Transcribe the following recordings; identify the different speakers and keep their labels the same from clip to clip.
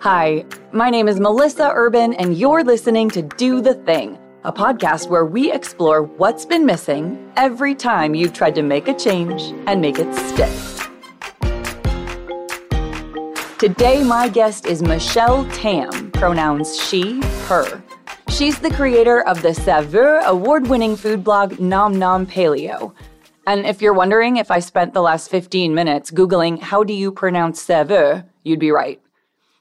Speaker 1: Hi, my name is Melissa Urban, and you're listening to Do the Thing, a podcast where we explore what's been missing every time you've tried to make a change and make it stick. Today, my guest is Michelle Tam, pronouns she, her. She's the creator of the Saveur award winning food blog Nom Nom Paleo. And if you're wondering if I spent the last 15 minutes Googling how do you pronounce Saveur, you'd be right.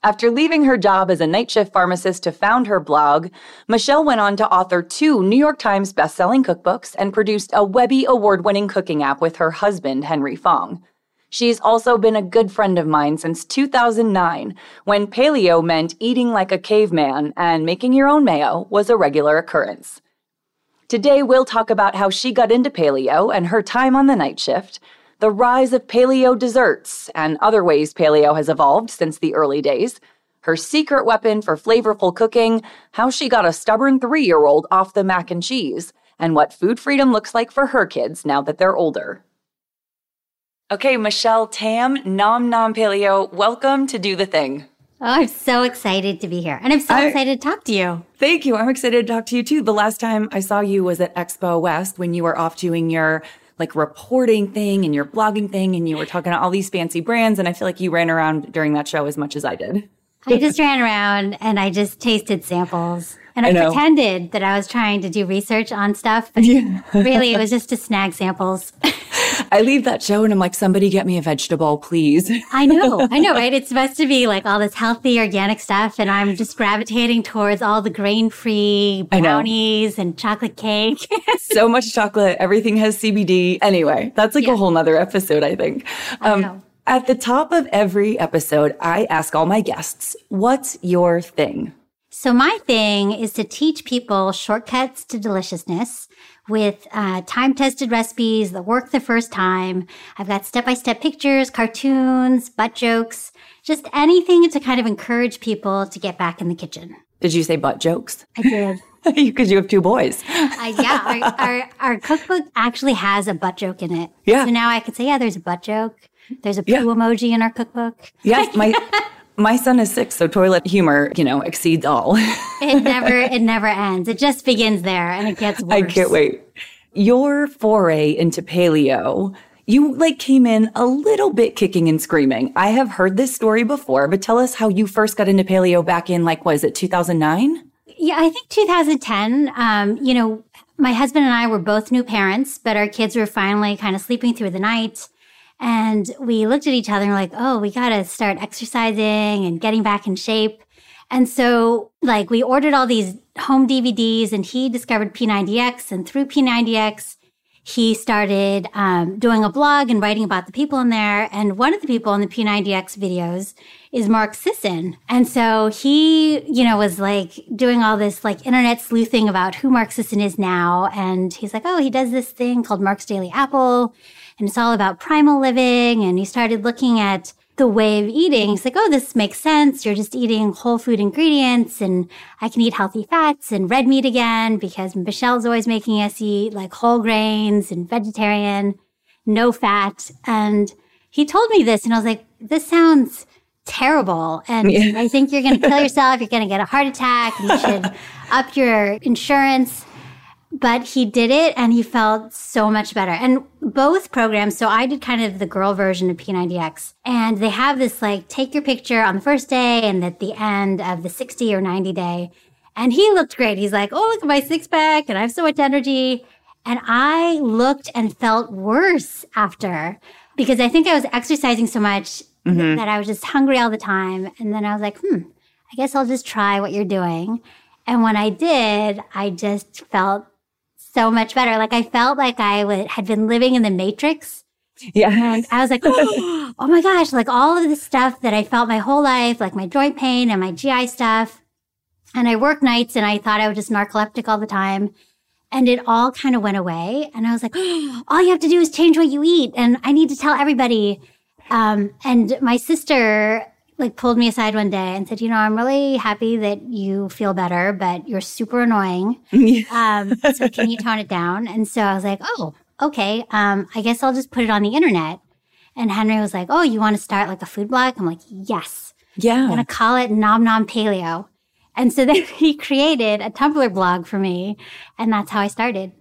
Speaker 1: After leaving her job as a night shift pharmacist to found her blog, Michelle went on to author two New York Times bestselling cookbooks and produced a Webby award winning cooking app with her husband, Henry Fong. She's also been a good friend of mine since 2009, when paleo meant eating like a caveman and making your own mayo was a regular occurrence. Today, we'll talk about how she got into paleo and her time on the night shift, the rise of paleo desserts and other ways paleo has evolved since the early days, her secret weapon for flavorful cooking, how she got a stubborn three year old off the mac and cheese, and what food freedom looks like for her kids now that they're older. Okay, Michelle Tam, Nom Nom Paleo, welcome to Do the Thing.
Speaker 2: Oh, I'm so excited to be here. And I'm so I, excited to talk to you.
Speaker 1: Thank you. I'm excited to talk to you too. The last time I saw you was at Expo West when you were off doing your like reporting thing and your blogging thing and you were talking to all these fancy brands. And I feel like you ran around during that show as much as I did.
Speaker 2: I just ran around and I just tasted samples. And I, I pretended that I was trying to do research on stuff, but yeah. really it was just to snag samples.
Speaker 1: I leave that show and I'm like, somebody get me a vegetable, please.
Speaker 2: I know, I know, right? It's supposed to be like all this healthy, organic stuff, and I'm just gravitating towards all the grain free brownies and chocolate cake.
Speaker 1: so much chocolate. Everything has CBD. Anyway, that's like yeah. a whole nother episode, I think. Um, I at the top of every episode, I ask all my guests, what's your thing?
Speaker 2: So my thing is to teach people shortcuts to deliciousness with uh, time tested recipes that work the first time. I've got step by step pictures, cartoons, butt jokes, just anything to kind of encourage people to get back in the kitchen.
Speaker 1: Did you say butt jokes?
Speaker 2: I did.
Speaker 1: Because you have two boys.
Speaker 2: uh, yeah, our, our, our, cookbook actually has a butt joke in it.
Speaker 1: Yeah.
Speaker 2: So now I could say, yeah, there's a butt joke. There's a poo yeah. emoji in our cookbook.
Speaker 1: Yes, my my son is six, so toilet humor, you know, exceeds all.
Speaker 2: it never it never ends. It just begins there and it gets worse. I
Speaker 1: can't wait. Your foray into paleo, you like came in a little bit kicking and screaming. I have heard this story before, but tell us how you first got into paleo back in like was it 2009?
Speaker 2: Yeah, I think 2010. Um, you know, my husband and I were both new parents, but our kids were finally kind of sleeping through the night. And we looked at each other and like, oh, we got to start exercising and getting back in shape. And so, like, we ordered all these home DVDs, and he discovered P90X. And through P90X, he started um, doing a blog and writing about the people in there. And one of the people in the P90X videos is Mark Sisson. And so he, you know, was like doing all this like internet sleuthing about who Mark Sisson is now. And he's like, oh, he does this thing called Mark's Daily Apple and it's all about primal living. And he started looking at the way of eating. He's like, oh, this makes sense. You're just eating whole food ingredients and I can eat healthy fats and red meat again because Michelle's always making us eat like whole grains and vegetarian, no fat. And he told me this and I was like, this sounds terrible. And yeah. I think you're going to kill yourself. You're going to get a heart attack. You should up your insurance but he did it and he felt so much better. And both programs, so I did kind of the girl version of P90X and they have this like take your picture on the first day and at the end of the 60 or 90 day. And he looked great. He's like, Oh, look at my six pack and I have so much energy. And I looked and felt worse after because I think I was exercising so much mm-hmm. that I was just hungry all the time. And then I was like, hmm, I guess I'll just try what you're doing. And when I did, I just felt so much better. Like I felt like I w- had been living in the matrix.
Speaker 1: Yeah.
Speaker 2: And I was like, oh, oh my gosh, like all of the stuff that I felt my whole life, like my joint pain and my GI stuff. And I worked nights and I thought I was just narcoleptic all the time. And it all kind of went away. And I was like, oh, all you have to do is change what you eat. And I need to tell everybody. Um, and my sister like pulled me aside one day and said, "You know, I'm really happy that you feel better, but you're super annoying. um, so can you tone it down?" And so I was like, "Oh, okay. Um, I guess I'll just put it on the internet." And Henry was like, "Oh, you want to start like a food blog?" I'm like, "Yes."
Speaker 1: Yeah.
Speaker 2: I'm going to call it Nom Nom Paleo. And so then he created a Tumblr blog for me. And that's how I started.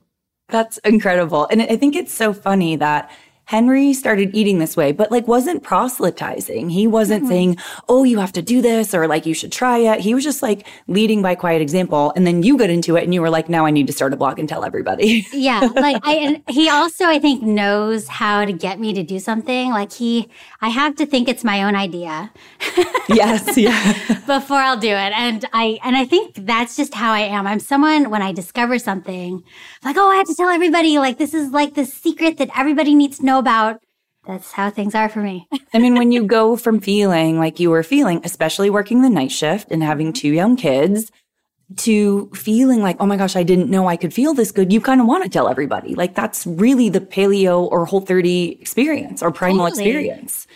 Speaker 1: That's incredible. And I think it's so funny that Henry started eating this way, but like wasn't proselytizing. He wasn't mm-hmm. saying, Oh, you have to do this or like you should try it. He was just like leading by quiet example. And then you got into it and you were like, now I need to start a blog and tell everybody.
Speaker 2: yeah. Like I, and he also, I think knows how to get me to do something. Like he, I have to think it's my own idea.
Speaker 1: yes. Yeah.
Speaker 2: Before I'll do it. And I, and I think that's just how I am. I'm someone when I discover something like, Oh, I have to tell everybody like this is like the secret that everybody needs to know about. That's how things are for me.
Speaker 1: I mean, when you go from feeling like you were feeling, especially working the night shift and having two young kids, to feeling like, oh my gosh, I didn't know I could feel this good, you kind of want to tell everybody. Like that's really the paleo or whole 30 experience or primal totally. experience.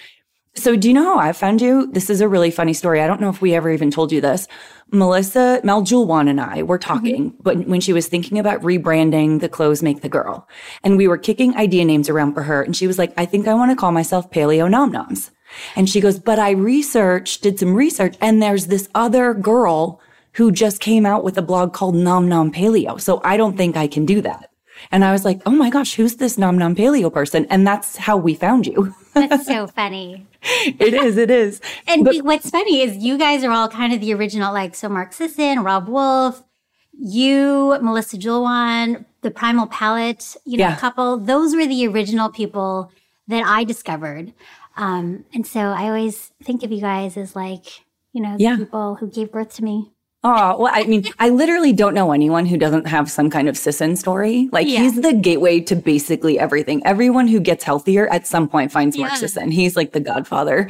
Speaker 1: So do you know how I found you? This is a really funny story. I don't know if we ever even told you this. Melissa, Mel Joulwan and I were talking, mm-hmm. but when she was thinking about rebranding the clothes make the girl and we were kicking idea names around for her. And she was like, I think I want to call myself paleo nom noms. And she goes, but I researched, did some research and there's this other girl who just came out with a blog called Nom Nom Paleo. So I don't think I can do that. And I was like, oh my gosh, who's this Nom Nom Paleo person? And that's how we found you.
Speaker 2: That's so funny.
Speaker 1: it is, it is.
Speaker 2: And but, what's funny is you guys are all kind of the original, like, so Mark Sisson, Robb Wolf, you, Melissa Joulwan, the Primal Palette, you know, yeah. couple, those were the original people that I discovered. Um, and so I always think of you guys as like, you know, the yeah. people who gave birth to me.
Speaker 1: Oh, well, I mean, I literally don't know anyone who doesn't have some kind of Sisson story. Like, yeah. he's the gateway to basically everything. Everyone who gets healthier at some point finds yeah. Mark Sisson. He's like the godfather.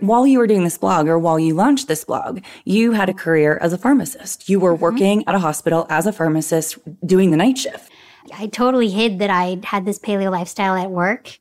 Speaker 1: While you were doing this blog or while you launched this blog, you had a career as a pharmacist. You were mm-hmm. working at a hospital as a pharmacist doing the night shift.
Speaker 2: I totally hid that I had this paleo lifestyle at work.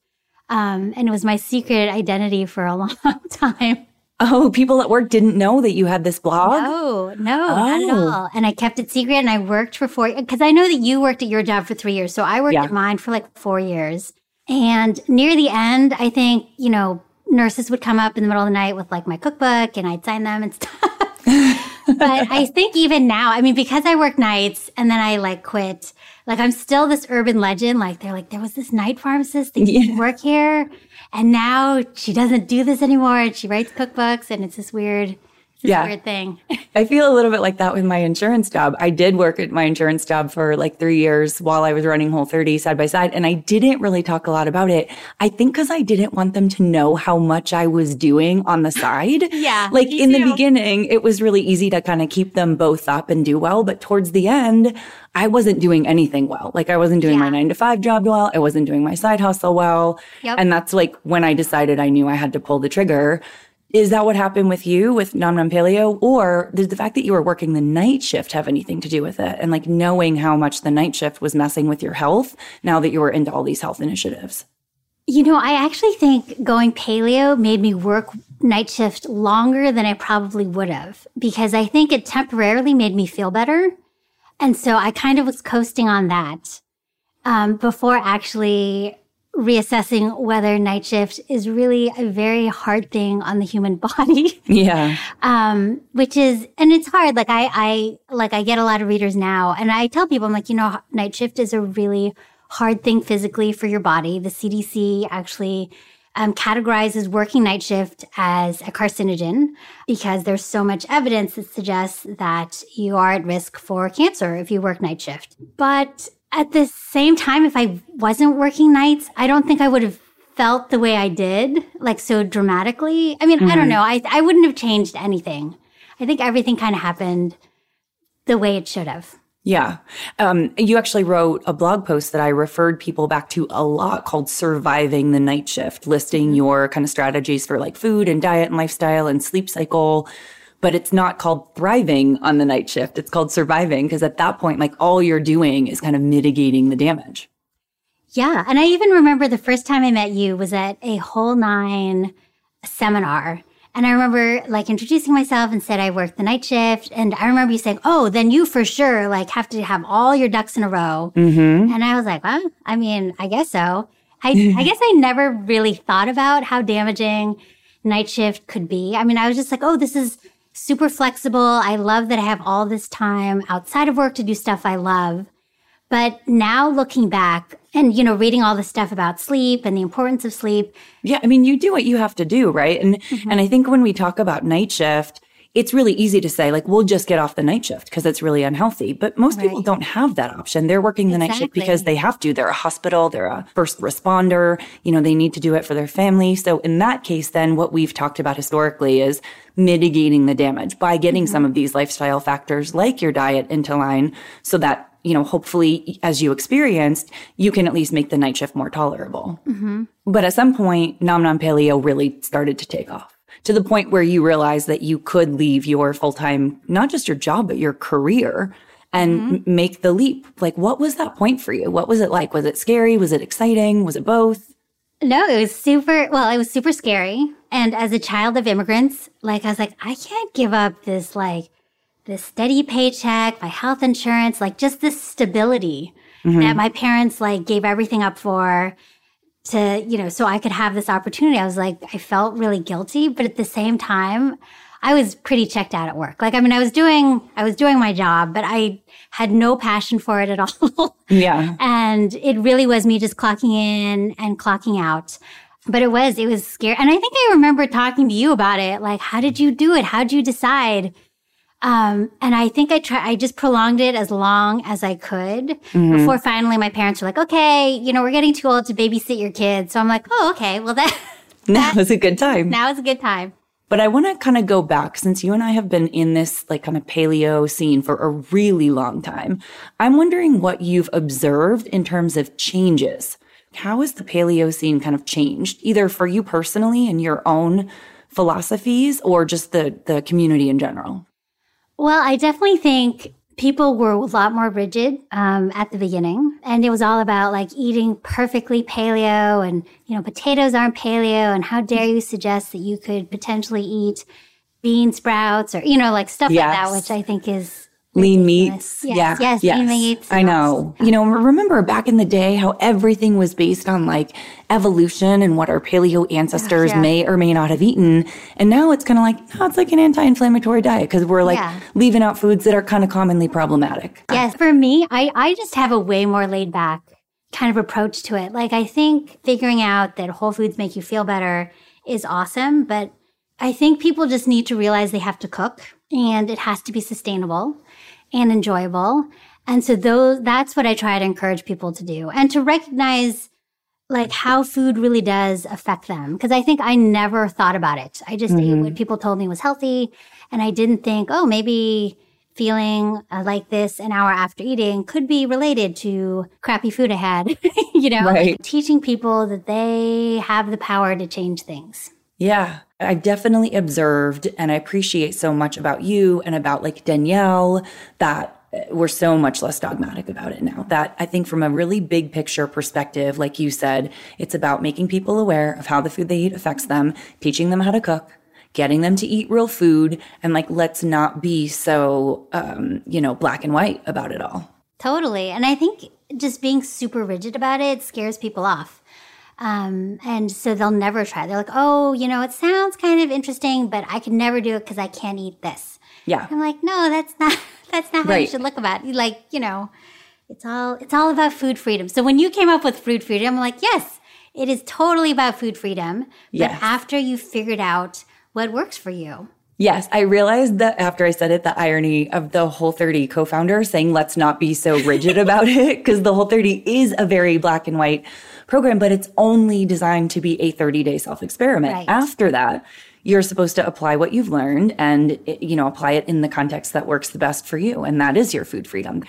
Speaker 2: Um, and it was my secret identity for a long time.
Speaker 1: Oh, people at work didn't know that you had this blog?
Speaker 2: No, no, oh. not at all. And I kept it secret and I worked for four because I know that you worked at your job for three years. So I worked yeah. at mine for like four years. And near the end, I think, you know, nurses would come up in the middle of the night with like my cookbook and I'd sign them and stuff. but I think even now, I mean, because I work nights and then I like quit, like I'm still this urban legend. Like they're like, there was this night pharmacist that yeah. work here. And now she doesn't do this anymore. And she writes cookbooks and it's this weird, yeah. weird thing.
Speaker 1: I feel a little bit like that with my insurance job. I did work at my insurance job for like three years while I was running Whole 30 side by side. And I didn't really talk a lot about it. I think because I didn't want them to know how much I was doing on the side.
Speaker 2: yeah.
Speaker 1: Like in too. the beginning, it was really easy to kind of keep them both up and do well. But towards the end, I wasn't doing anything well. Like I wasn't doing yeah. my nine to five job well. I wasn't doing my side hustle well. Yep. And that's like when I decided I knew I had to pull the trigger. Is that what happened with you with Nom Nom Paleo? Or did the fact that you were working the night shift have anything to do with it? And like knowing how much the night shift was messing with your health now that you were into all these health initiatives?
Speaker 2: You know, I actually think going paleo made me work night shift longer than I probably would have because I think it temporarily made me feel better. And so I kind of was coasting on that um, before actually reassessing whether night shift is really a very hard thing on the human body.
Speaker 1: Yeah.
Speaker 2: um, which is, and it's hard. Like I, I, like I get a lot of readers now and I tell people, I'm like, you know, night shift is a really hard thing physically for your body. The CDC actually um, categorizes working night shift as a carcinogen because there's so much evidence that suggests that you are at risk for cancer if you work night shift. But at the same time, if I wasn't working nights, I don't think I would have felt the way I did, like so dramatically. I mean, mm-hmm. I don't mm-hmm. know. I, I wouldn't have changed anything. I think everything kind of happened the way it should have.
Speaker 1: Yeah. Um, you actually wrote a blog post that I referred people back to a lot called Surviving the Night Shift, listing mm-hmm. your kind of strategies for like food and diet and lifestyle and sleep cycle. But it's not called thriving on the night shift. It's called surviving because at that point, like all you're doing is kind of mitigating the damage.
Speaker 2: Yeah. And I even remember the first time I met you was at a whole nine seminar and I remember like introducing myself and said I worked the night shift. And I remember you saying, Oh, then you for sure like have to have all your ducks in a row. Mm-hmm. And I was like, Well, I mean, I guess so. I, I guess I never really thought about how damaging night shift could be. I mean, I was just like, oh, this is super flexible. I love that I have all this time outside of work to do stuff I love. But now looking back and, you know, reading all the stuff about sleep and the importance of sleep.
Speaker 1: Yeah. I mean, you do what you have to do, right? And, mm-hmm. and I think when we talk about night shift, it's really easy to say, like, we'll just get off the night shift because it's really unhealthy. But most right. people don't have that option. They're working the exactly. night shift because they have to. They're a hospital, they're a first responder, you know, they need to do it for their family. So in that case, then what we've talked about historically is mitigating the damage by getting mm-hmm. some of these lifestyle factors like your diet into line so that you know, hopefully, as you experienced, you can at least make the night shift more tolerable. Mm-hmm. But at some point, Nom Nom Paleo really started to take off to the point where you realize that you could leave your full time, not just your job, but your career and mm-hmm. make the leap. Like, what was that point for you? What was it like? Was it scary? Was it exciting? Was it both?
Speaker 2: No, it was super, well, it was super scary. And as a child of immigrants, like, I was like, I can't give up this, like, this steady paycheck, my health insurance, like just this stability mm-hmm. that my parents like gave everything up for to, you know, so I could have this opportunity. I was like, I felt really guilty, but at the same time, I was pretty checked out at work. Like, I mean, I was doing, I was doing my job, but I had no passion for it at all.
Speaker 1: yeah.
Speaker 2: And it really was me just clocking in and clocking out. But it was, it was scary. And I think I remember talking to you about it. Like, how did you do it? How did you decide? Um, and I think I try, I just prolonged it as long as I could mm-hmm. before finally my parents were like, okay, you know, we're getting too old to babysit your kids. So I'm like, oh, okay. Well, that,
Speaker 1: now is a good time.
Speaker 2: Now is a good time.
Speaker 1: But I want to kind of go back since you and I have been in this like kind of paleo scene for a really long time. I'm wondering what you've observed in terms of changes. How has the paleo scene kind of changed, either for you personally and your own philosophies or just the, the community in general?
Speaker 2: Well, I definitely think people were a lot more rigid um, at the beginning and it was all about like eating perfectly paleo and you know potatoes aren't paleo and how dare you suggest that you could potentially eat bean sprouts or you know like stuff yes. like that which i think is
Speaker 1: lean meats.
Speaker 2: Yes, yeah. Yes, yes. lean meats.
Speaker 1: I know. You know, remember back in the day how everything was based on like evolution and what our paleo ancestors yeah. may or may not have eaten. And now it's kind of like, no, it's like an anti-inflammatory diet because we're like yeah. leaving out foods that are kind of commonly problematic.
Speaker 2: Yes. For me, I, I just have a way more laid back kind of approach to it. Like I think figuring out that whole foods make you feel better is awesome, but I think people just need to realize they have to cook and it has to be sustainable and enjoyable. And so those, that's what I try to encourage people to do and to recognize like how food really does affect them. Cause I think I never thought about it. I just mm-hmm. ate what people told me was healthy. And I didn't think, oh, maybe feeling uh, like this an hour after eating could be related to crappy food I had, you know, right. teaching people that they have the power to change things.
Speaker 1: Yeah. I definitely observed and I appreciate so much about you and about like Danielle that we're so much less dogmatic about it now. That I think from a really big picture perspective, like you said, it's about making people aware of how the food they eat affects them, teaching them how to cook, getting them to eat real food, and like let's not be so um, you know, black and white about it all.
Speaker 2: Totally. And I think just being super rigid about it scares people off. Um, and so they'll never try. They're like, oh, you know, it sounds kind of interesting, but I could never do it because I can't eat this.
Speaker 1: Yeah.
Speaker 2: I'm like, no, that's not that's not how right. you should look about it. Like, you know, it's all it's all about food freedom. So when you came up with food freedom, I'm like, yes, it is totally about food freedom. But yes. after you figured out what works for you.
Speaker 1: Yes, I realized that after I said it, the irony of the Whole 30 co-founder saying, let's not be so rigid about it, because the Whole 30 is a very black and white program, but it's only designed to be a 30 day self experiment. Right. After that, you're supposed to apply what you've learned and, you know, apply it in the context that works the best for you. And that is your food freedom.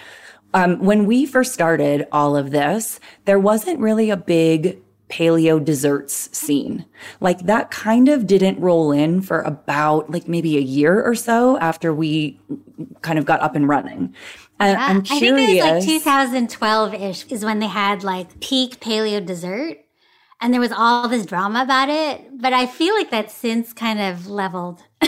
Speaker 1: Um, when we first started all of this, there wasn't really a big paleo desserts scene. Like that kind of didn't roll in for about like maybe a year or so after we kind of got up and running. And yeah, I'm curious. I think
Speaker 2: it was like 2012 ish is when they had like peak paleo dessert. And there was all this drama about it. But I feel like that's since kind of leveled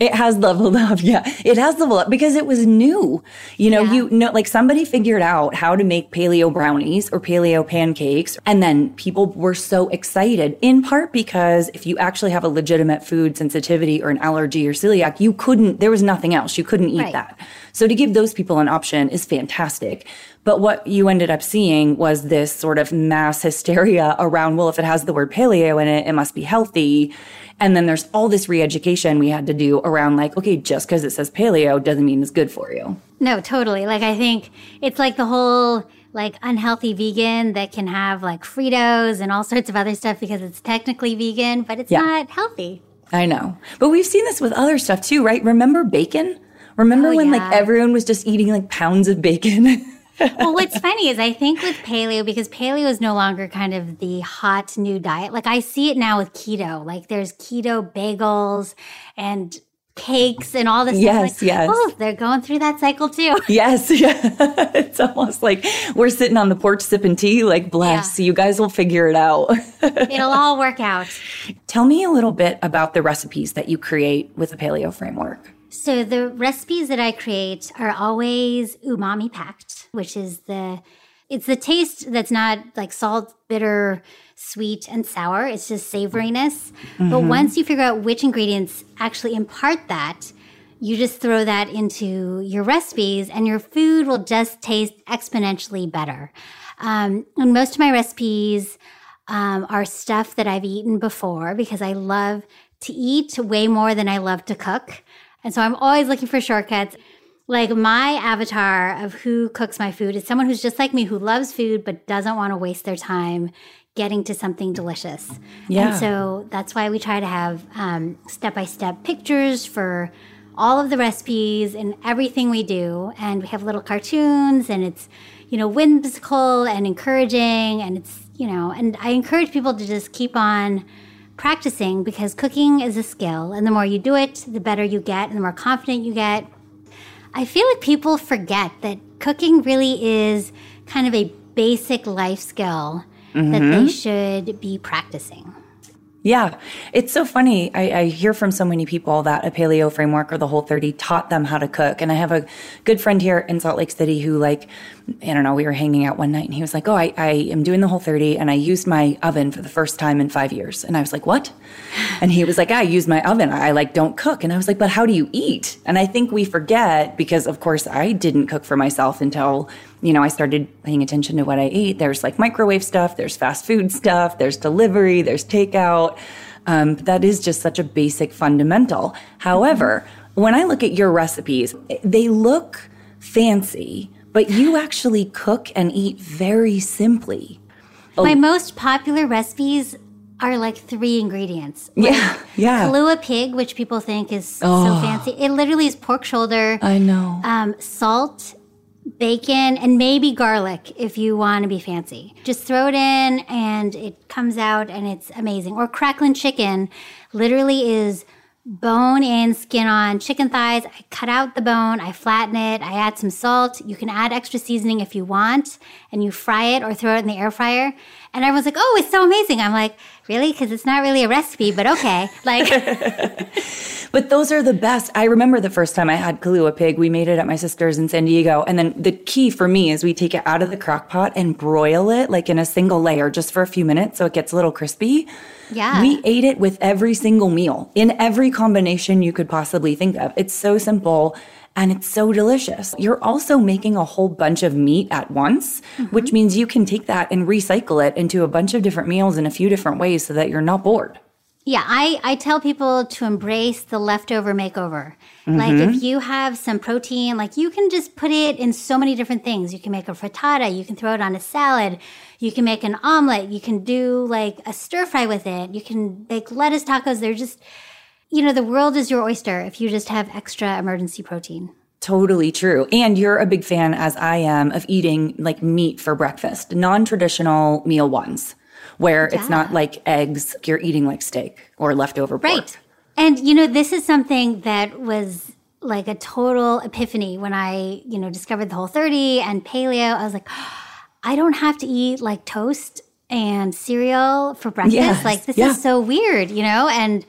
Speaker 1: it has leveled up. Yeah. It has leveled up because it was new. You know,
Speaker 2: Yeah.
Speaker 1: you know, like somebody figured out how to make paleo brownies or paleo pancakes. And then people were so excited in part because if you actually have a legitimate food sensitivity or an allergy or celiac, you couldn't, there was nothing else. You couldn't eat
Speaker 2: Right.
Speaker 1: that. So to give those people an option is fantastic. But what you ended up seeing was this sort of mass hysteria around, well, if it has the word paleo in it, it must be healthy. And then there's all this re-education we had to do around like, okay, just because it says paleo doesn't mean it's good for you.
Speaker 2: No, totally. Like I think it's like the whole like unhealthy vegan that can have like Fritos and all sorts of other stuff because it's technically vegan, but it's
Speaker 1: Yeah.
Speaker 2: not healthy.
Speaker 1: I know. But we've seen this with other stuff too, right? Remember bacon? Remember
Speaker 2: Oh,
Speaker 1: when
Speaker 2: yeah.
Speaker 1: like everyone was just eating like pounds of bacon?
Speaker 2: well, what's funny is I think with paleo, because paleo is no longer kind of the hot new diet. Like I see it now with keto. Like there's keto bagels and cakes and all this
Speaker 1: Yes,
Speaker 2: stuff. Like,
Speaker 1: yes.
Speaker 2: Oh, they're going through that cycle too.
Speaker 1: yes, yeah. it's almost like we're sitting on the porch sipping tea, like bless. You guys will figure it out.
Speaker 2: It'll all work out.
Speaker 1: Tell me a little bit about the recipes that you create with the paleo framework.
Speaker 2: So the recipes that I create are always umami packed, which is the it's the taste that's not like salt, bitter, sweet, and sour. It's just savoriness. But once you figure out which ingredients actually impart that, you just throw that into your recipes and your food will just taste exponentially better. Um, and most of my recipes um, are stuff that I've eaten before because I love to eat way more than I love to cook. And so I'm always looking for shortcuts. Like my avatar of who cooks my food is someone who's just like me, who loves food but doesn't want to waste their time getting to something delicious.
Speaker 1: Yeah.
Speaker 2: And so that's why we try to have step by step pictures for all of the recipes and everything we do. And we have little cartoons and it's, you know, whimsical and encouraging. And it's, you know, and I encourage people to just keep on practicing because cooking is a skill. And the more you do it, the better you get and the more confident you get. I feel like people forget that cooking really is kind of a basic life skill that they mm-hmm. should be practicing.
Speaker 1: Yeah, it's so funny. I, I hear from so many people that a paleo framework or the Whole 30 taught them how to cook. And I have a good friend here in Salt Lake City who, like, I don't know, we were hanging out one night and he was like, Oh, I, I am doing the Whole 30 and I used my oven for the first time in five years. And I was like, What? And he was like, I use my oven. I like don't cook. And I was like, But how do you eat? And I think we forget because, of course, I didn't cook for myself until you know, I started paying attention to what I ate. There's like microwave stuff, there's fast food stuff, there's delivery, there's takeout. Um, that is just such a basic fundamental. However, when I look at your recipes, they look fancy, but you actually cook and eat very simply.
Speaker 2: My most popular recipes are like three ingredients.
Speaker 1: Yeah, yeah.
Speaker 2: Kalua pig, which people think is so fancy. It literally is pork shoulder,
Speaker 1: I know.
Speaker 2: um, salt, bacon, and maybe garlic if you want to be fancy. Just throw it in and it comes out and it's amazing. Or crackling chicken literally is bone in, skin on chicken thighs. I cut out the bone, I flatten it, I add some salt. You can add extra seasoning if you want, and you fry it or throw it in the air fryer. And everyone's like, oh, it's so amazing. I'm like, really? Because it's not really a recipe, but okay. Like,
Speaker 1: But those are the best. I remember the first time I had Kalua pig, we made it at my sister's in San Diego. And then the key for me is we take it out of the crock pot and broil it like in a single layer just for a few minutes so it gets a little crispy.
Speaker 2: Yeah.
Speaker 1: We ate it with every single meal in every combination you could possibly think of. It's so simple and it's so delicious. You're also making a whole bunch of meat at once, mm-hmm. which means you can take that and recycle it into a bunch of different meals in a few different ways so that you're not bored.
Speaker 2: Yeah, I, I tell people to embrace the leftover makeover. Like if mm-hmm. you have some protein, like you can just put it in so many different things. You can make a frittata, you can throw it on a salad, you can make an omelet, you can do like a stir fry with it, you can make lettuce tacos. They're just, you know, the world is your oyster if you just have extra emergency protein.
Speaker 1: Totally true. And you're a big fan, as I am, of eating like meat for breakfast, non traditional meal ones, where it's not like eggs, you're eating like steak or leftover pork.
Speaker 2: Right. And you know, this is something that was like a total epiphany when I, you know, discovered the whole 30 and paleo. I was like, I don't have to eat like toast and cereal for breakfast.
Speaker 1: Yes,
Speaker 2: like this
Speaker 1: yeah.
Speaker 2: is so weird, you know? And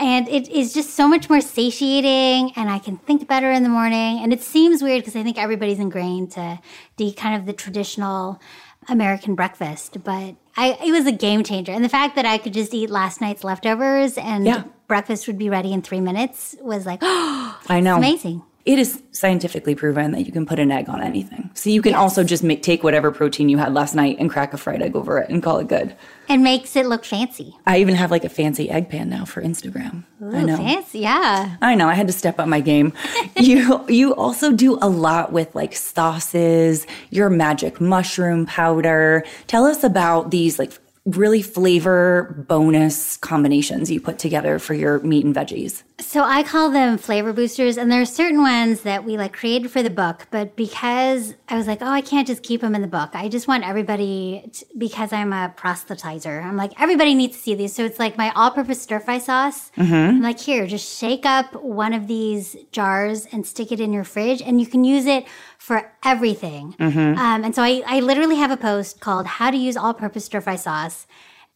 Speaker 2: And it is just so much more satiating, and I can think better in the morning. And it seems weird because I think everybody's ingrained to the kind of the traditional American breakfast, but I, it was a game changer. And the fact that I could just eat last night's leftovers and
Speaker 1: Yeah.
Speaker 2: breakfast would be ready in three minutes was like, oh,
Speaker 1: I know.
Speaker 2: amazing.
Speaker 1: It is scientifically proven that you can put an egg on anything. So you can also just make take whatever protein you had last night and crack a fried egg over it and call it good.
Speaker 2: It makes it look fancy.
Speaker 1: I even have like a fancy egg pan now for Instagram. I
Speaker 2: Ooh,
Speaker 1: know.
Speaker 2: fancy, yeah.
Speaker 1: I know. I had to step up my game. you you also do a lot with like sauces, your magic mushroom powder. Tell us about these like really flavor bonus combinations you put together for your meat and veggies.
Speaker 2: So I call them flavor boosters, and there are certain ones that we like created for the book, but because I was like, oh, I can't just keep them in the book. I just want everybody, to, because I'm a proselytizer, I'm like, everybody needs to see these. So it's like my all purpose stir fry sauce. Mm-hmm. I'm like, here, just shake up one of these jars and stick it in your fridge, and you can use it for everything. Um, and so I, I literally have a post called How to Use All Purpose Stir Fry Sauce.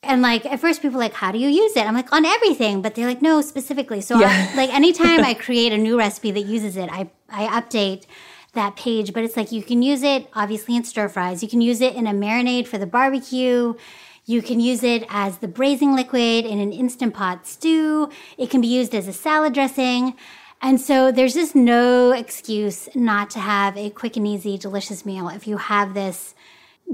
Speaker 2: And like at first, people like, "How do you use it?" I'm like, "On everything," but they're like, "No, specifically." So
Speaker 1: Yeah.
Speaker 2: I, like anytime I create a new recipe that uses it, I I update that page. But it's like you can use it obviously in stir fries. You can use it in a marinade for the barbecue. You can use it as the braising liquid in an instant pot stew. It can be used as a salad dressing. And so there's just no excuse not to have a quick and easy, delicious meal if you have this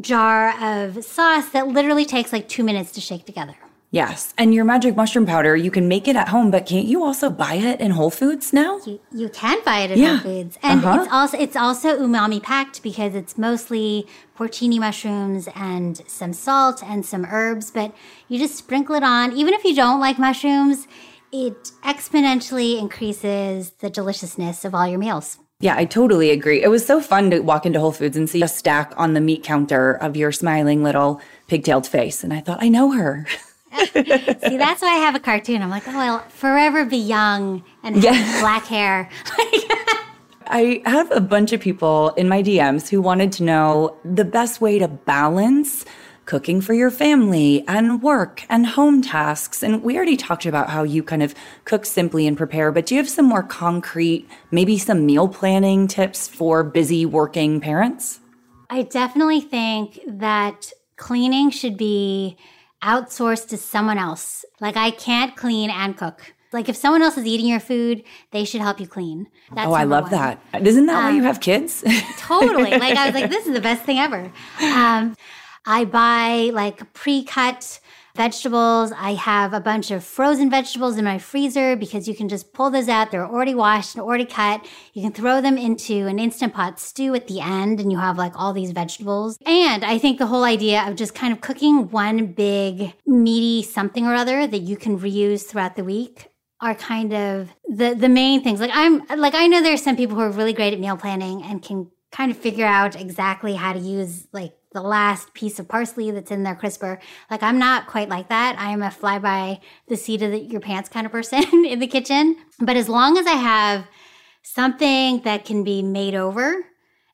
Speaker 2: jar of sauce that literally takes like two minutes to shake together.
Speaker 1: Yes. And your magic mushroom powder, you can make it at home, but can't you also buy it in Whole Foods now?
Speaker 2: You, you can buy it in
Speaker 1: Yeah.
Speaker 2: Whole Foods, and
Speaker 1: Uh-huh.
Speaker 2: it's also it's also umami packed because it's mostly porcini mushrooms and some salt and some herbs. But you just sprinkle it on. Even if you don't like mushrooms, it exponentially increases the deliciousness of all your meals.
Speaker 1: Yeah, I totally agree. It was so fun to walk into Whole Foods and see a stack on the meat counter of your smiling little pigtailed face. And I thought, I know her.
Speaker 2: See, that's why I have a cartoon. I'm like, oh, I'll forever be young and have
Speaker 1: Yeah.
Speaker 2: black hair.
Speaker 1: I have a bunch of people in my DMs who wanted to know the best way to balance cooking for your family and work and home tasks. And we already talked about how you kind of cook simply and prepare, but do you have some more concrete, maybe some meal planning tips for busy working parents?
Speaker 2: I definitely think that cleaning should be outsourced to someone else. Like I can't clean and cook. Like if someone else is eating your food, they should help you clean. That's
Speaker 1: oh, I love
Speaker 2: one.
Speaker 1: that. Isn't that why you have kids?
Speaker 2: Totally. Like I was like, this is the best thing ever. Um, I buy like pre-cut vegetables. I have a bunch of frozen vegetables in my freezer because you can just pull those out. They're already washed and already cut. You can throw them into an instant pot stew at the end and you have like all these vegetables. And I think the whole idea of just kind of cooking one big meaty something or other that you can reuse throughout the week are kind of the the main things. Like I'm like I know there's some people who are really great at meal planning and can kind of figure out exactly how to use like the last piece of parsley that's in their crisper. Like I'm not quite like that. I am a fly by the seat of the, your pants kind of person in the kitchen. But as long as I have something that can be made over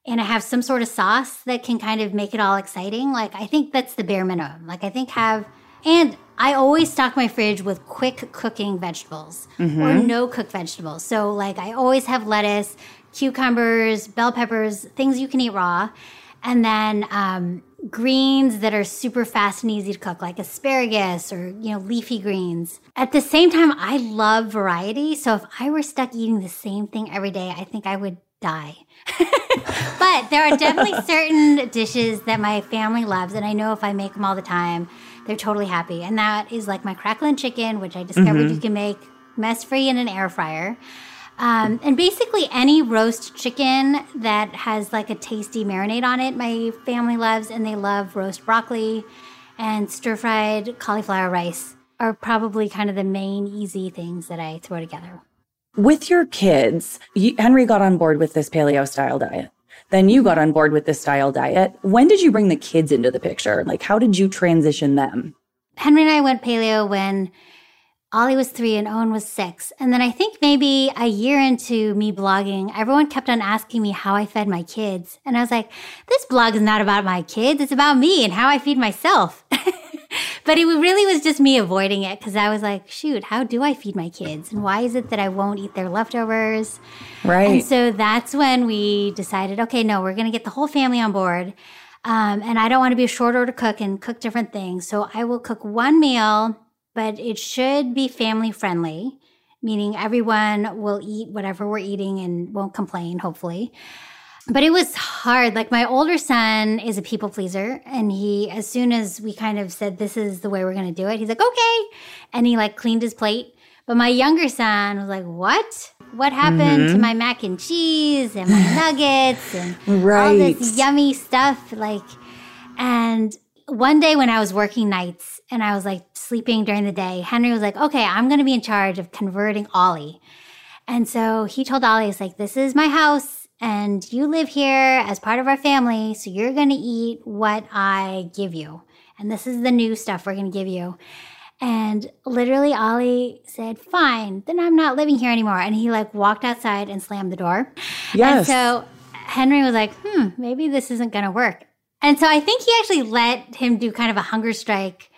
Speaker 2: and I have some sort of sauce that can kind of make it all exciting, like I think that's the bare minimum. Like I think have and I always stock my fridge with quick cooking vegetables or mm-hmm. no cook vegetables. So like I always have lettuce, cucumbers, bell peppers, things you can eat raw, and then um, greens that are super fast and easy to cook, like asparagus or you know leafy greens. At the same time, I love variety. So if I were stuck eating the same thing every day, I think I would die. but there are definitely certain dishes that my family loves, and I know if I make them all the time, they're totally happy. And that is like my crackling chicken, which I discovered you can make mess free in an air fryer. Um, and basically, any roast chicken that has like a tasty marinade on it, my family loves, and they love roast broccoli and stir fried cauliflower rice are probably kind of the main easy things that I throw together.
Speaker 1: with your kids, you, Henry got on board with this paleo style diet. Then you got on board with this style diet. When did you bring the kids into the picture? Like, how did you transition them?
Speaker 2: Henry and I went paleo when Ollie was three and Owen was six. And then I think maybe a year into me blogging, everyone kept on asking me how I fed my kids. And I was like, this blog is not about my kids, it's about me and how I feed myself. but it really was just me avoiding it because I was like, shoot, how do I feed my kids? And why is it that I won't eat their leftovers?
Speaker 1: Right.
Speaker 2: And so that's when we decided, okay, no, we're going to get the whole family on board. Um, and I don't want to be a short order cook and cook different things. So I will cook one meal, but it should be family friendly, meaning everyone will eat whatever we're eating and won't complain, hopefully. But it was hard. Like my older son is a people pleaser. And he, as soon as we kind of said, this is the way we're going to do it, he's like, okay. And he like cleaned his plate. But my younger son was like, what? What happened mm-hmm. to my mac and cheese and my nuggets and right. all this yummy stuff? Like, and one day when I was working nights and I was like sleeping during the day, Henry was like, okay, I'm going to be in charge of converting Ollie. And so he told Ollie, he's like, this is my house and you live here as part of our family, so you're going to eat what I give you. And this is the new stuff we're going to give you. And literally, Ollie said, Fine, then I'm not living here anymore. And he like walked outside and slammed the door. Yes. And so Henry was like, Hmm, maybe this isn't going to work. And so I think he actually let him do kind of a hunger strike,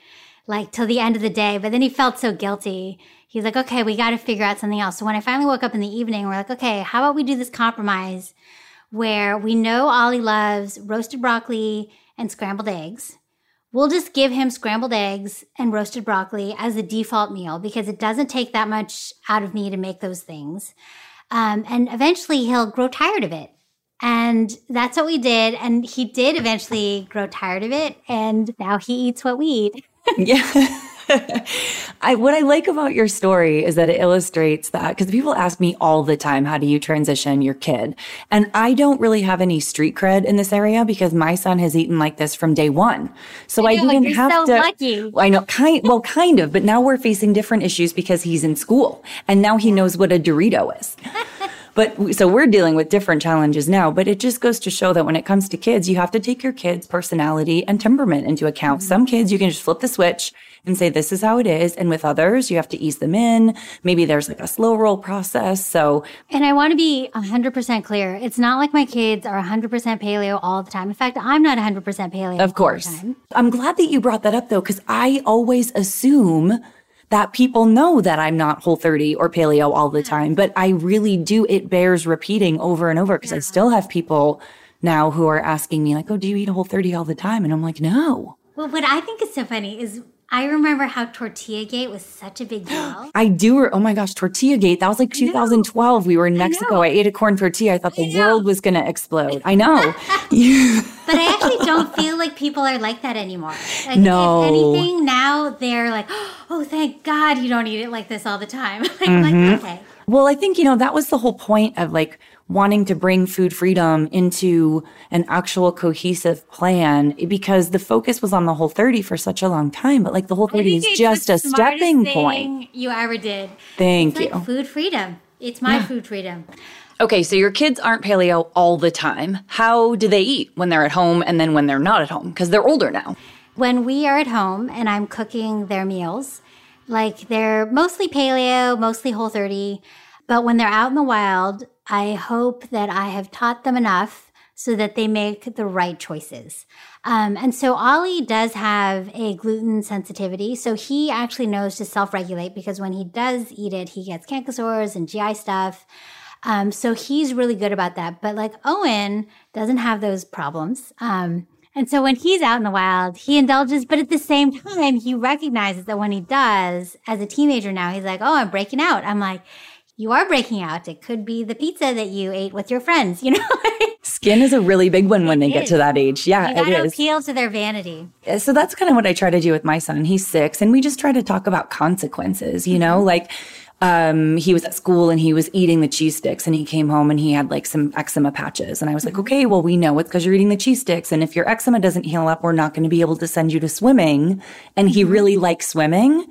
Speaker 2: like till the end of the day. But then he felt so guilty he's like, okay, we got to figure out something else. So when I finally woke up in the evening, we're like, okay, how about we do this compromise where we know Ollie loves roasted broccoli and scrambled eggs. We'll just give him scrambled eggs and roasted broccoli as a default meal because it doesn't take that much out of me to make those things. Um, and eventually he'll grow tired of it. And that's what we did. And he did eventually grow tired of it. And now he eats what we eat.
Speaker 1: yeah. I, what I like about your story is that it illustrates that because people ask me all the time, how do you transition your kid? And I don't really have any street cred in this area because my son has eaten like this from day one. So I, I didn't have
Speaker 2: so
Speaker 1: to.
Speaker 2: Lucky.
Speaker 1: I know, kind, well, kind of, but now we're facing different issues because he's in school and now he knows what a Dorito is. But so we're dealing with different challenges now, but it just goes to show that when it comes to kids, you have to take your kids' personality and temperament into account. Mm-hmm. Some kids, you can just flip the switch and say, this is how it is. And with others, you have to ease them in. Maybe there's like a slow roll process. So,
Speaker 2: and I want to be 100% clear. It's not like my kids are 100% paleo all the time. In fact, I'm not 100% paleo.
Speaker 1: Of course. I'm glad that you brought that up though, because I always assume that people know that I'm not whole 30 or paleo all the mm-hmm. time, but I really do. It bears repeating over and over because yeah. I still have people now who are asking me like, Oh, do you eat a whole 30 all the time? And I'm like, no.
Speaker 2: Well, what I think is so funny is I remember how Tortilla Gate was such a big deal.
Speaker 1: I do. Oh my gosh, Tortilla Gate. That was like 2012. We were in Mexico. I, I ate a corn tortilla. I thought the I world was going to explode. I know.
Speaker 2: but I actually don't feel like people are like that anymore. Like,
Speaker 1: no.
Speaker 2: If anything, now they're like, oh, thank God you don't eat it like this all the time. like, mm-hmm. like, okay.
Speaker 1: Well, I think, you know, that was the whole point of like wanting to bring food freedom into an actual cohesive plan because the focus was on the whole 30 for such a long time. But like the whole 30 is just a stepping point.
Speaker 2: You ever did.
Speaker 1: Thank
Speaker 2: it's
Speaker 1: you.
Speaker 2: Like food freedom. It's my yeah. food freedom.
Speaker 1: Okay, so your kids aren't paleo all the time. How do they eat when they're at home and then when they're not at home? Because they're older now.
Speaker 2: When we are at home and I'm cooking their meals, like they're mostly paleo, mostly whole 30. But when they're out in the wild, I hope that I have taught them enough so that they make the right choices. Um, and so Ollie does have a gluten sensitivity. So he actually knows to self regulate because when he does eat it, he gets canker sores and GI stuff. Um, so he's really good about that. But like Owen doesn't have those problems. Um, and so when he's out in the wild, he indulges, but at the same time, he recognizes that when he does, as a teenager now, he's like, oh, I'm breaking out. I'm like, you are breaking out. It could be the pizza that you ate with your friends, you know?
Speaker 1: Skin is a really big one when it they is. get to that age. Yeah,
Speaker 2: you it is. appeal to their vanity.
Speaker 1: So that's kind of what I try to do with my son. He's six, and we just try to talk about consequences, you know, mm-hmm. like um, he was at school and he was eating the cheese sticks and he came home and he had like some eczema patches. And I was like, mm-hmm. okay, well, we know it's because you're eating the cheese sticks. And if your eczema doesn't heal up, we're not going to be able to send you to swimming. And he mm-hmm. really likes swimming.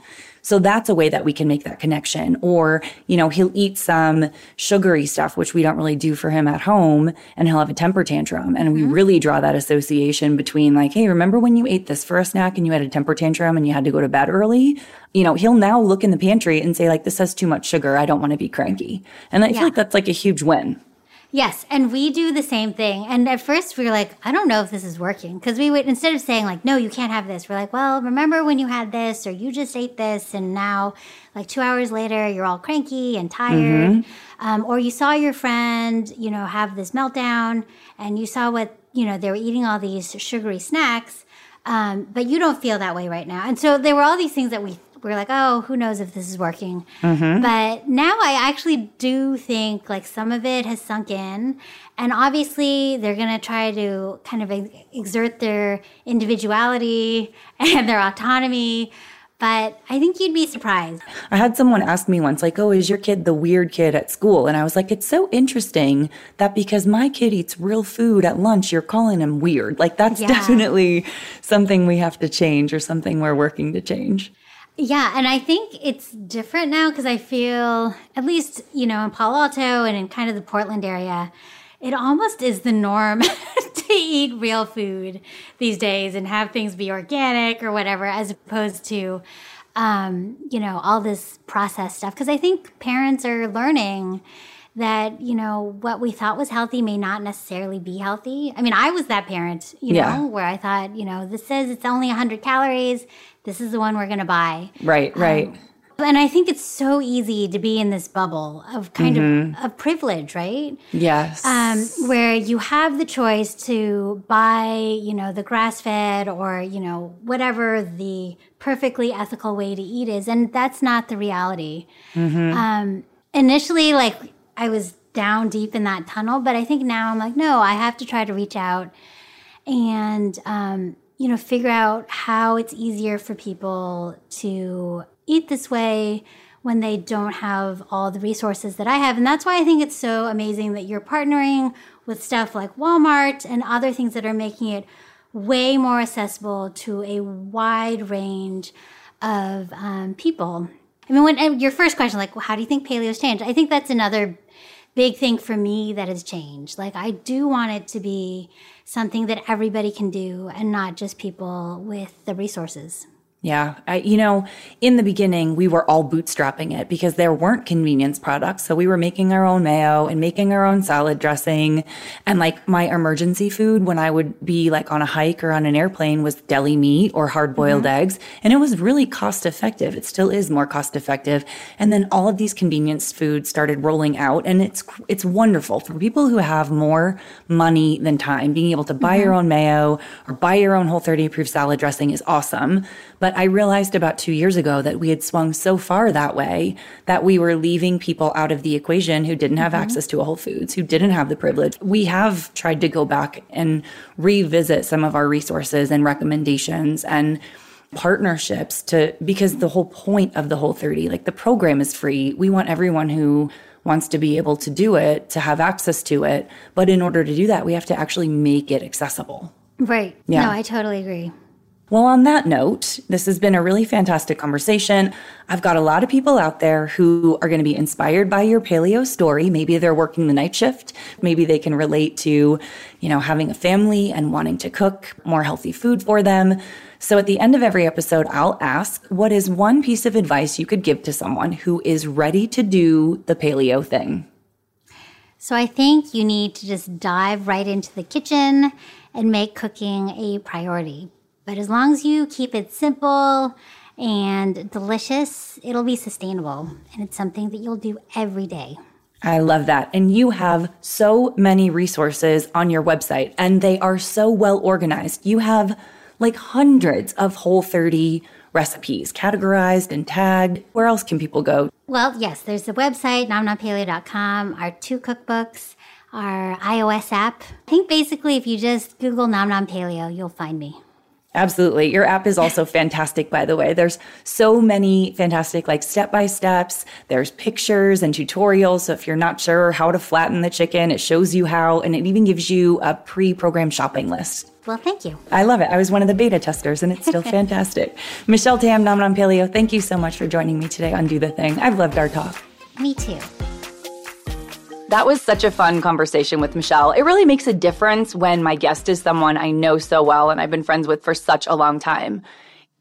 Speaker 1: So that's a way that we can make that connection. Or, you know, he'll eat some sugary stuff, which we don't really do for him at home, and he'll have a temper tantrum. And we mm-hmm. really draw that association between like, hey, remember when you ate this for a snack and you had a temper tantrum and you had to go to bed early? You know, he'll now look in the pantry and say, like, this has too much sugar. I don't want to be cranky. And I yeah. feel like that's like a huge win.
Speaker 2: Yes, and we do the same thing. And at first we were like, I don't know if this is working because we would instead of saying like, no, you can't have this. We're like, well, remember when you had this or you just ate this and now like 2 hours later you're all cranky and tired. Mm-hmm. Um, or you saw your friend, you know, have this meltdown and you saw what, you know, they were eating all these sugary snacks. Um, but you don't feel that way right now. And so there were all these things that we we're like, oh, who knows if this is working. Mm-hmm. But now I actually do think like some of it has sunk in. And obviously, they're going to try to kind of exert their individuality and their autonomy. But I think you'd be surprised.
Speaker 1: I had someone ask me once, like, oh, is your kid the weird kid at school? And I was like, it's so interesting that because my kid eats real food at lunch, you're calling him weird. Like, that's yeah. definitely something we have to change or something we're working to change.
Speaker 2: Yeah, and I think it's different now because I feel, at least, you know, in Palo Alto and in kind of the Portland area, it almost is the norm to eat real food these days and have things be organic or whatever, as opposed to, um, you know, all this processed stuff. Because I think parents are learning that you know what we thought was healthy may not necessarily be healthy. I mean, I was that parent, you yeah. know, where I thought, you know, this says it's only 100 calories this is the one we're going to buy.
Speaker 1: Right, um, right.
Speaker 2: and I think it's so easy to be in this bubble of kind mm-hmm. of, of privilege, right?
Speaker 1: Yes. Um,
Speaker 2: where you have the choice to buy, you know, the grass fed or, you know, whatever the perfectly ethical way to eat is. And that's not the reality. Mm-hmm. Um, initially, like, I was down deep in that tunnel, but I think now I'm like, no, I have to try to reach out and, um, you know, figure out how it's easier for people to eat this way when they don't have all the resources that I have. And that's why I think it's so amazing that you're partnering with stuff like Walmart and other things that are making it way more accessible to a wide range of um, people. I mean, when your first question, like, well, how do you think paleo's changed? I think that's another big thing for me that has changed. Like, I do want it to be something that everybody can do and not just people with the resources.
Speaker 1: Yeah. I, you know, in the beginning, we were all bootstrapping it because there weren't convenience products. So we were making our own mayo and making our own salad dressing. And like my emergency food when I would be like on a hike or on an airplane was deli meat or hard boiled mm-hmm. eggs. And it was really cost effective. It still is more cost effective. And then all of these convenience foods started rolling out and it's, it's wonderful for people who have more money than time. Being able to buy mm-hmm. your own mayo or buy your own whole 30 approved salad dressing is awesome. But I realized about two years ago that we had swung so far that way that we were leaving people out of the equation who didn't have mm-hmm. access to a Whole Foods, who didn't have the privilege. We have tried to go back and revisit some of our resources and recommendations and partnerships to because the whole point of the whole 30 like the program is free. We want everyone who wants to be able to do it to have access to it. But in order to do that we have to actually make it accessible.
Speaker 2: Right. Yeah. No i totally agree
Speaker 1: well, on that note, this has been a really fantastic conversation. I've got a lot of people out there who are going to be inspired by your paleo story. Maybe they're working the night shift. Maybe they can relate to, you know, having a family and wanting to cook more healthy food for them. So at the end of every episode, I'll ask, what is one piece of advice you could give to someone who is ready to do the paleo thing?
Speaker 2: So I think you need to just dive right into the kitchen and make cooking a priority but as long as you keep it simple and delicious, it'll be sustainable. And it's something that you'll do every day.
Speaker 1: I love that. And you have so many resources on your website, and they are so well organized. You have like hundreds of Whole 30 recipes categorized and tagged. Where else can people go?
Speaker 2: Well, yes, there's the website, nomnompaleo.com, our two cookbooks, our iOS app. I think basically if you just Google Nom Nom Paleo, you'll find me.
Speaker 1: Absolutely. Your app is also fantastic, by the way. There's so many fantastic, like step by steps. There's pictures and tutorials. So if you're not sure how to flatten the chicken, it shows you how, and it even gives you a pre programmed shopping list.
Speaker 2: Well, thank you.
Speaker 1: I love it. I was one of the beta testers, and it's still fantastic. Michelle Tam, Nom Nom Paleo, thank you so much for joining me today on Do the Thing. I've loved our talk.
Speaker 2: Me too.
Speaker 1: That was such a fun conversation with Michelle. It really makes a difference when my guest is someone I know so well and I've been friends with for such a long time.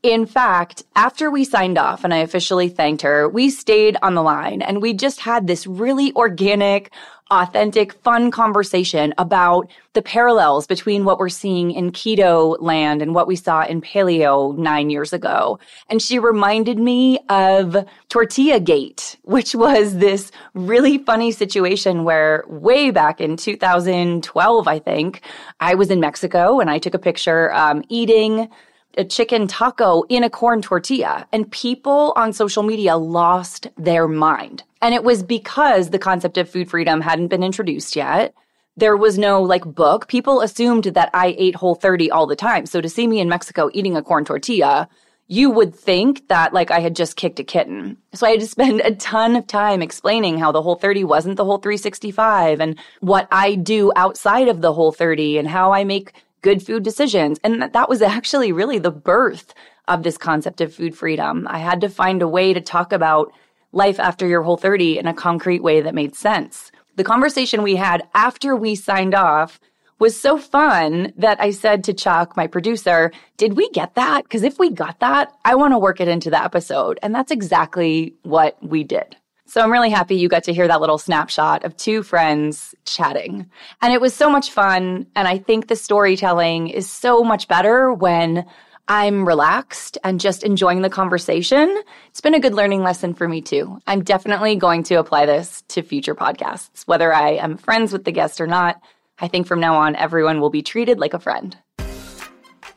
Speaker 1: In fact, after we signed off and I officially thanked her, we stayed on the line and we just had this really organic, authentic, fun conversation about the parallels between what we're seeing in keto land and what we saw in paleo nine years ago. And she reminded me of Tortilla Gate, which was this really funny situation where way back in 2012, I think, I was in Mexico and I took a picture um, eating a chicken taco in a corn tortilla and people on social media lost their mind. And it was because the concept of food freedom hadn't been introduced yet. There was no like book. People assumed that I ate whole 30 all the time. So to see me in Mexico eating a corn tortilla, you would think that like I had just kicked a kitten. So I had to spend a ton of time explaining how the whole 30 wasn't the whole 365 and what I do outside of the whole 30 and how I make good food decisions. And that was actually really the birth of this concept of food freedom. I had to find a way to talk about life after your whole 30 in a concrete way that made sense. The conversation we had after we signed off was so fun that I said to Chuck, my producer, did we get that? Because if we got that, I want to work it into the episode. And that's exactly what we did. So I'm really happy you got to hear that little snapshot of two friends chatting. And it was so much fun. And I think the storytelling is so much better when I'm relaxed and just enjoying the conversation. It's been a good learning lesson for me too. I'm definitely going to apply this to future podcasts, whether I am friends with the guest or not. I think from now on, everyone will be treated like a friend.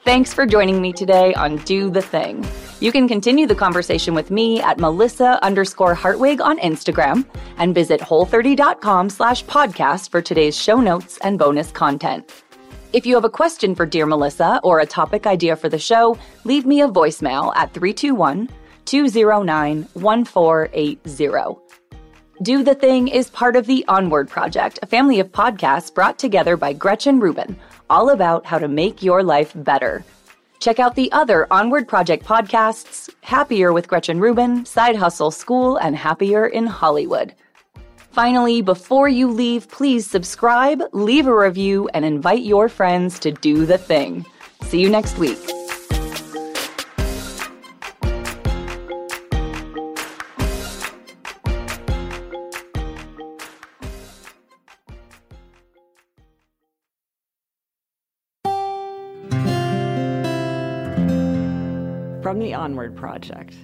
Speaker 1: Thanks for joining me today on Do the Thing. You can continue the conversation with me at Melissa underscore Hartwig on Instagram and visit whole30.com slash podcast for today's show notes and bonus content. If you have a question for Dear Melissa or a topic idea for the show, leave me a voicemail at 321 209 1480. Do the Thing is part of the Onward Project, a family of podcasts brought together by Gretchen Rubin, all about how to make your life better. Check out the other Onward Project podcasts Happier with Gretchen Rubin, Side Hustle School, and Happier in Hollywood. Finally, before you leave, please subscribe, leave a review, and invite your friends to do the thing. See you next week.
Speaker 3: from the Onward Project.